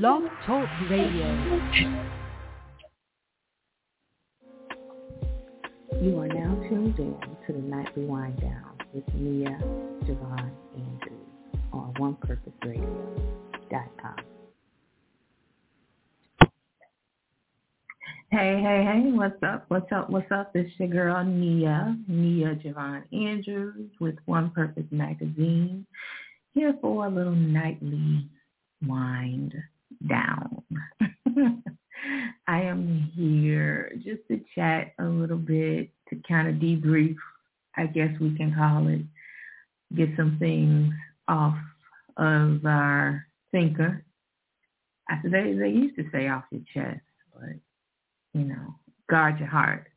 Blog Talk Radio. You are now tuned in to the Nightly Wind Down with Nia, Javon, Andrews on OnePurposeRadio.com. Hey, hey, hey, what's up? What's up? What's up? It's your girl Nia, Nia Javon Andrews with One Purpose Magazine, here for a little nightly wind down. I am here just to chat a little bit, to kind of debrief, I guess we can call it, get some things off of our thinker. After they, they used to say off your chest, but, you know, guard your heart.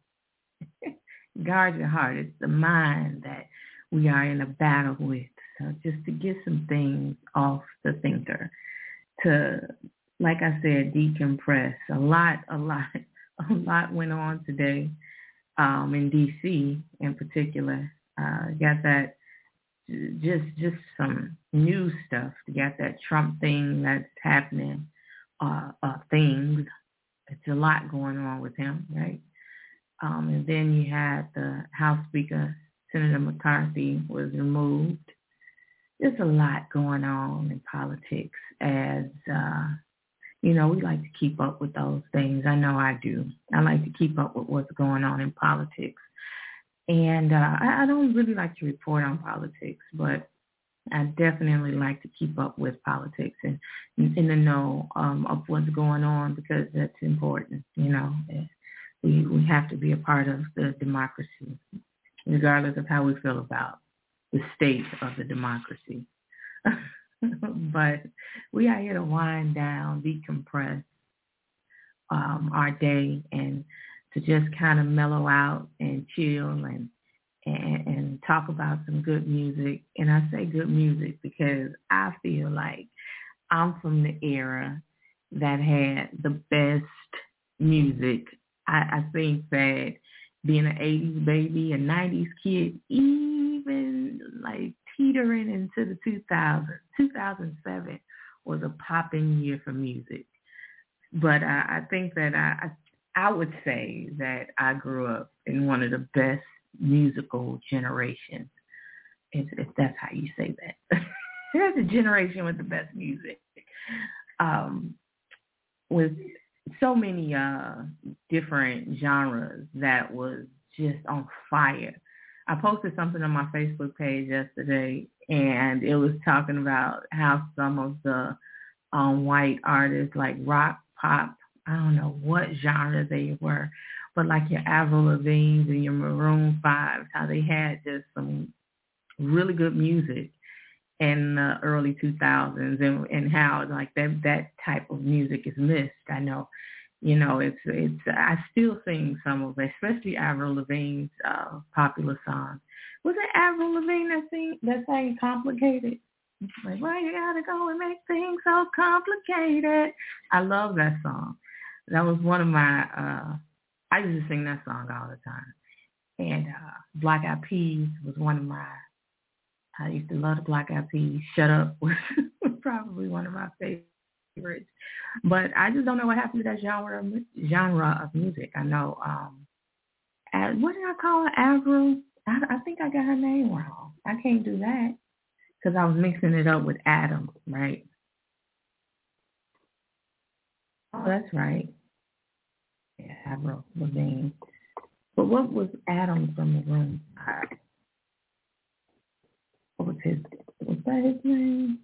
guard your heart. It's the mind that we are in a battle with. So just to get some things off the thinker, to like I said, decompress. A lot, a lot, a lot went on today um, in D.C. in particular. Uh, got that just just some new stuff. You got that Trump thing that's happening. Uh, uh, things. It's a lot going on with him, right? Um, and then you had the House Speaker, Senator McCarthy, was removed. There's a lot going on in politics as uh, you know, we like to keep up with those things. I know I do. I like to keep up with what's going on in politics. And uh, I, I don't really like to report on politics, but I definitely like to keep up with politics and in the know um, of what's going on because that's important. You know, we we have to be a part of the democracy, regardless of how we feel about the state of the democracy. but we are here to wind down, decompress um, our day, and to just kind of mellow out and chill and, and and talk about some good music. And I say good music because I feel like I'm from the era that had the best music. I, I think that being an 80s baby, a 90s kid, even like teetering into the 2000s. 2007 was a popping year for music. But I, I think that I, I would say that I grew up in one of the best musical generations, if, if that's how you say that. There's a generation with the best music, um, with so many uh, different genres that was just on fire. I posted something on my Facebook page yesterday, and it was talking about how some of the um, white artists, like rock, pop, I don't know what genre they were, but like your Avril Lavigne's and your Maroon Fives, how they had just some really good music in the early 2000s, and and how like that that type of music is missed. I know you know, it's it's. I still sing some of it, especially Avril Lavigne's uh, popular song. Was it Avril Lavigne that sing that sang "Complicated"? Like, why you gotta go and make things so complicated? I love that song. That was one of my. uh I used to sing that song all the time. And uh Black Eyed Peas was one of my. I used to love the Black Eyed Peas. Shut Up was probably one of my favorites favorites. But I just don't know what happened to that genre of, genre of music. I know, um, what did I call her? Avril? I, I think I got her name wrong. I can't do that because I was mixing it up with Adam, right? Oh, that's right. Yeah, Avril Lavigne. But what was Adam from Maroon? What was his? Was that his name?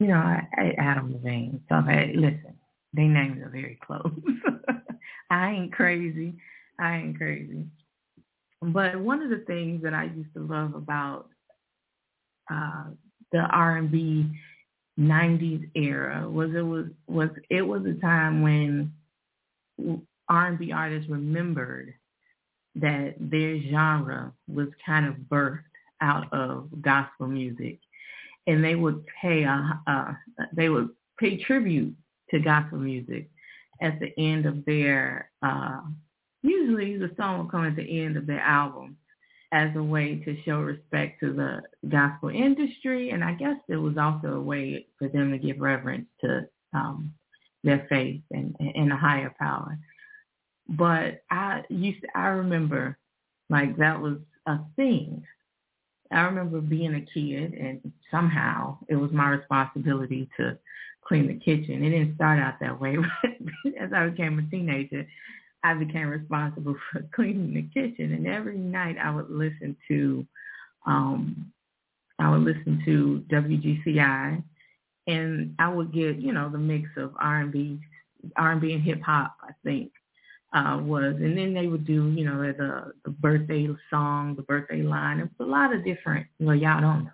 You know, I, I, Adam Levine. So hey, listen, they names are very close. I ain't crazy. I ain't crazy. But one of the things that I used to love about uh, the R&B 90s era was it was was it was a time when R&B artists remembered that their genre was kind of birthed out of gospel music and they would pay a, uh, they would pay tribute to gospel music at the end of their uh, usually the song will come at the end of their album as a way to show respect to the gospel industry, and I guess it was also a way for them to give reverence to um, their faith and, and a higher power. But I used to, I remember like that was a thing. I remember being a kid and somehow it was my responsibility to clean the kitchen. It didn't start out that way. But as I became a teenager, I became responsible for cleaning the kitchen. And every night I would listen to, um, I would listen to WGCI, and I would get, you know, the mix of R&B, R&B and hip hop. I think uh, was, and then they would do, you know, the the birthday song, the birthday line. It was a lot of different. Well, y'all don't know,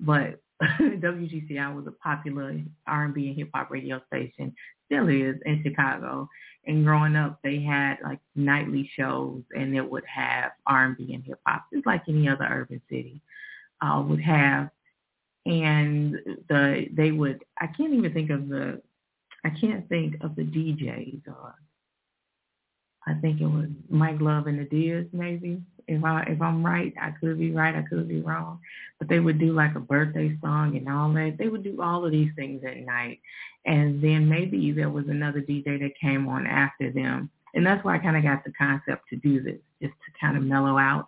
but WGCI was a popular R&B and hip hop radio station, still is in Chicago. And growing up, they had like nightly shows, and it would have R&B and hip hop, just like any other urban city uh, would have. And the they would, I can't even think of the, I can't think of the DJs or I think it was Mike Love and the Deers, maybe. If I if I'm right, I could be right, I could be wrong. But they would do like a birthday song and all that. They would do all of these things at night. And then maybe there was another DJ that came on after them. And that's why I kind of got the concept to do this, just to kind of mellow out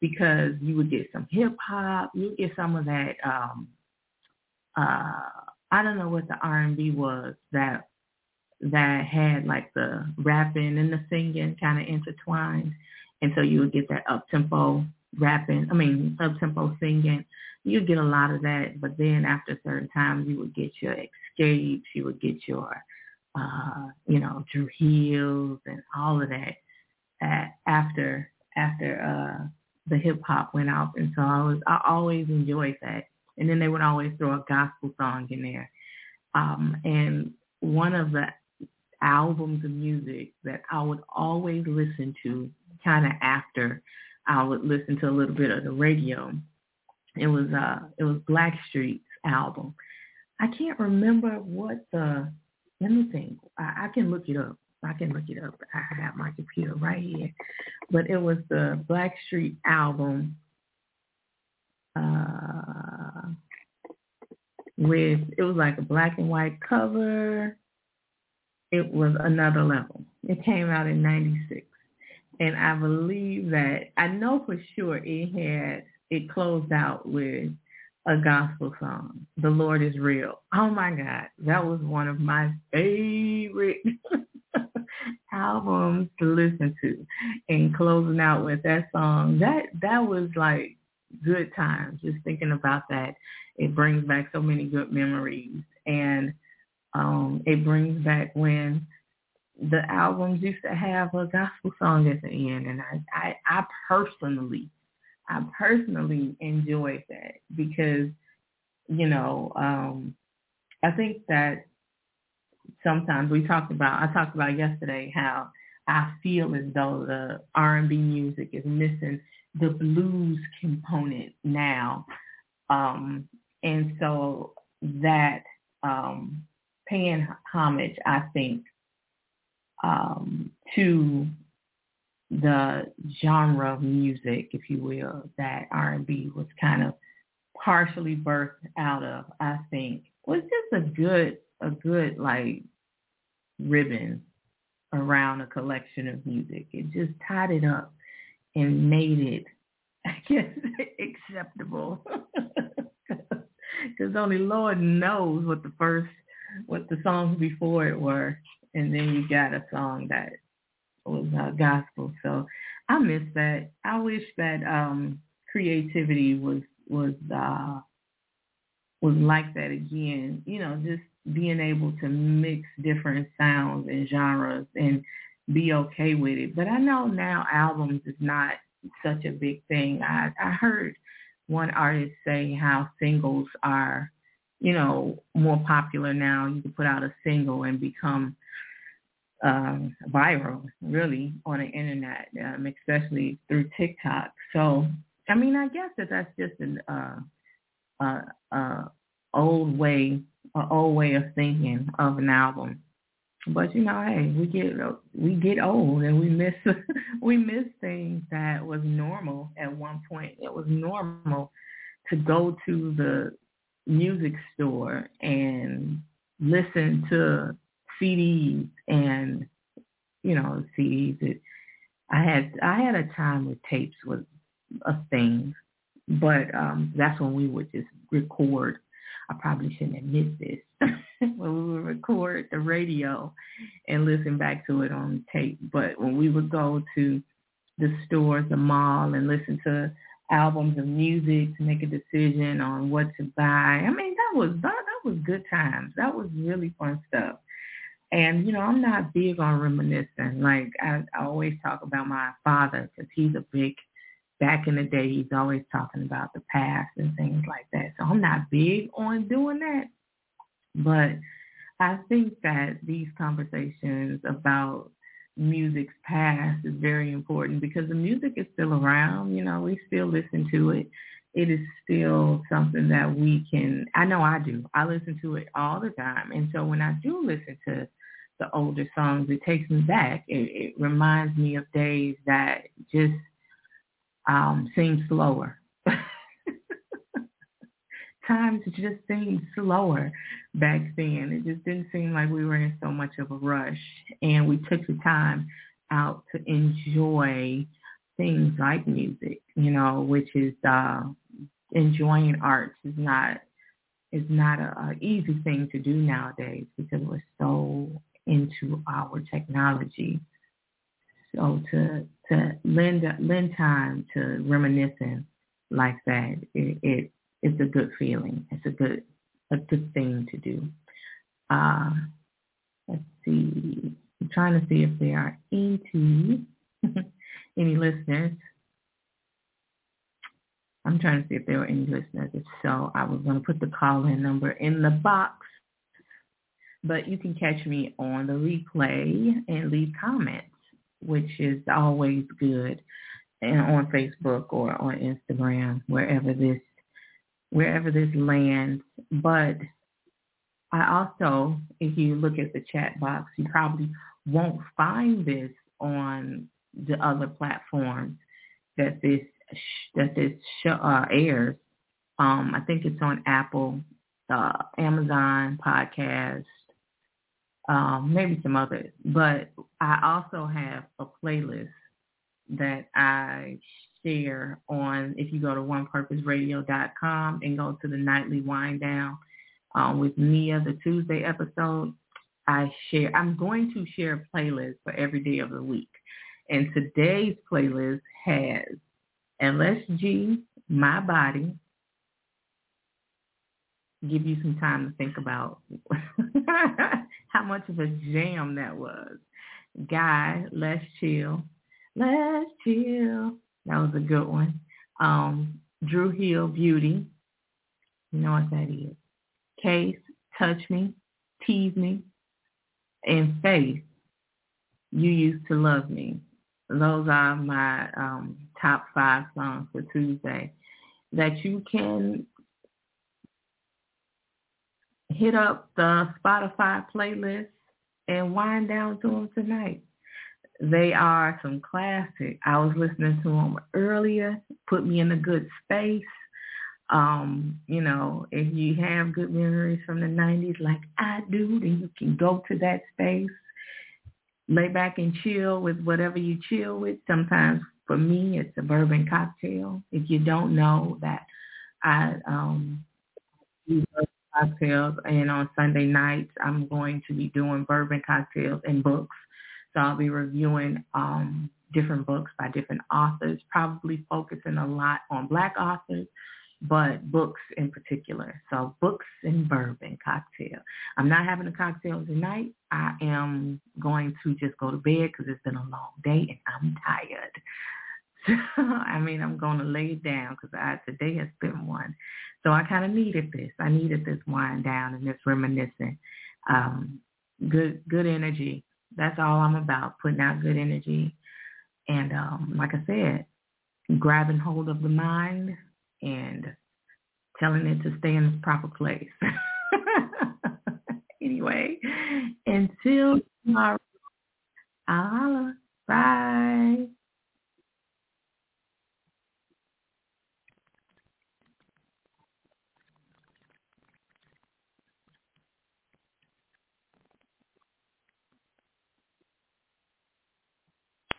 because you would get some hip hop, you get some of that um uh I don't know what the R&B was that that had like the rapping and the singing kind of intertwined. And so you would get that up-tempo rapping, I mean, up-tempo singing. You would get a lot of that, but then after a certain times you would get your Xscapes, you would get your, uh, you know, Dru Hills and all of that uh, after after uh, the hip hop went off. And so I was I always enjoyed that. And then they would always throw a gospel song in there. Um, and one of the albums of music that I would always listen to kind of after I would listen to a little bit of the radio. It was uh it was Blackstreet's album. I can't remember what the let me think. I, I can look it up. I can look it up. I have my computer right here. But it was the Blackstreet album uh with it was like a black and white cover it was another level. It came out in 96. And I believe that, I know for sure it had, it closed out with a gospel song, The Lord is Real. Oh my God, that was one of my favorite albums to listen to. And closing out with that song, that that was like good times. Just thinking about that, it brings back so many good memories. And um, it brings back when the albums used to have a gospel song at the end, and I, I, I personally, I personally enjoyed that because, you know, um, I think that sometimes we talked about, I talked about yesterday how I feel as though the R&B music is missing the blues component now. Um, and so that um, paying homage, I think, um, to the genre of music, if you will, that R&B was kind of partially birthed out of, I think, was just a good, a good like ribbon around a collection of music. It just tied it up and made it, I guess, acceptable. Because only Lord knows what the first what the songs before it were, and then you got a song that was uh, gospel. So I miss that. I wish that um creativity was was uh was like that again. You know, just being able to mix different sounds and genres and be okay with it. But I know now albums is not such a big thing. I I heard one artist say how singles are you know, more popular now. You can put out a single and become um, viral, really, on the internet, um, especially through TikTok. So, I mean, I guess that that's just an uh, uh, uh, old way, an old way of thinking of an album. but you know, hey, we get we get old and we miss we miss things that was normal at one point. It was normal to go to the music store and listen to CDs and you know CDs. It, I had I had a time where tapes was a thing, but um that's when we would just record. I probably shouldn't admit this. when we would record the radio and listen back to it on tape. But when we would go to the stores, the mall, and listen to albums of music to make a decision on what to buy, I mean that was that, that was good times. That was really fun stuff. And you know, I'm not big on reminiscing. Like I, I always talk about my father because he's a big. Back in the day, he's always talking about the past and things like that. So I'm not big on doing that. But I think that these conversations about music's past is very important because the music is still around. You know, we still listen to it. It is still something that we can, I know I do. I listen to it all the time. And so when I do listen to the older songs, it takes me back. It, it reminds me of days that just um, seem slower. Times just seemed slower back then. It just didn't seem like we were in so much of a rush. And we took the time out to enjoy things like music, you know, which is uh enjoying arts is not is not a, a easy thing to do nowadays because we're so into our technology. So to to lend lend time to reminiscing like that, it, it it's a good feeling. It's a good a good thing to do. Uh, let's see. I'm trying to see if there are any any listeners. I'm trying to see if there were any listeners. If so, I was going to put the call-in number in the box. But you can catch me on the replay and leave comments, which is always good, and on Facebook or on Instagram, wherever this wherever this lands. But I also, if you look at the chat box, you probably won't find this on the other platforms that this that this show, uh, airs. Um, I think it's on Apple, uh, Amazon podcast, um, maybe some others. But I also have a playlist that I share on if you go to onepurposeradio.com and go to the nightly wind down um, with Nia, the Tuesday episode. I share. I'm going to share a playlist for every day of the week, and today's playlist has LSG, My Body. Give you some time to think about how much of a jam that was. Guy, Let's Chill. Let's Chill. That was a good one. Um, Dru Hill Beauty. You know what that is. Case, Touch Me, Tease Me, and Faith, You Used to Love Me. Those are my um, top five songs for Tuesday that you can hit up the Spotify playlist and wind down to them tonight. They are some classic. I was listening to them earlier, put me in a good space. Um, you know, if you have good memories from the 90s like I do, then you can go to that space, lay back and chill with whatever you chill with. Sometimes for me, it's a bourbon cocktail. If you don't know that I um, do cocktails, and on Sunday nights, I'm going to be doing bourbon cocktails and books so I'll be reviewing um, different books by different authors, probably focusing a lot on black authors, but books in particular. So books and bourbon cocktail. I'm not having a cocktail tonight. I am going to just go to bed because it's been a long day and I'm tired. So, I mean, I'm going to lay down because today has been one. So I kind of needed this. I needed this wind down and this reminiscing. Um, good, good energy that's all I'm about, putting out good energy. And um, like I said, grabbing hold of the mind and telling it to stay in its proper place. anyway, until tomorrow. I'll holla. Bye.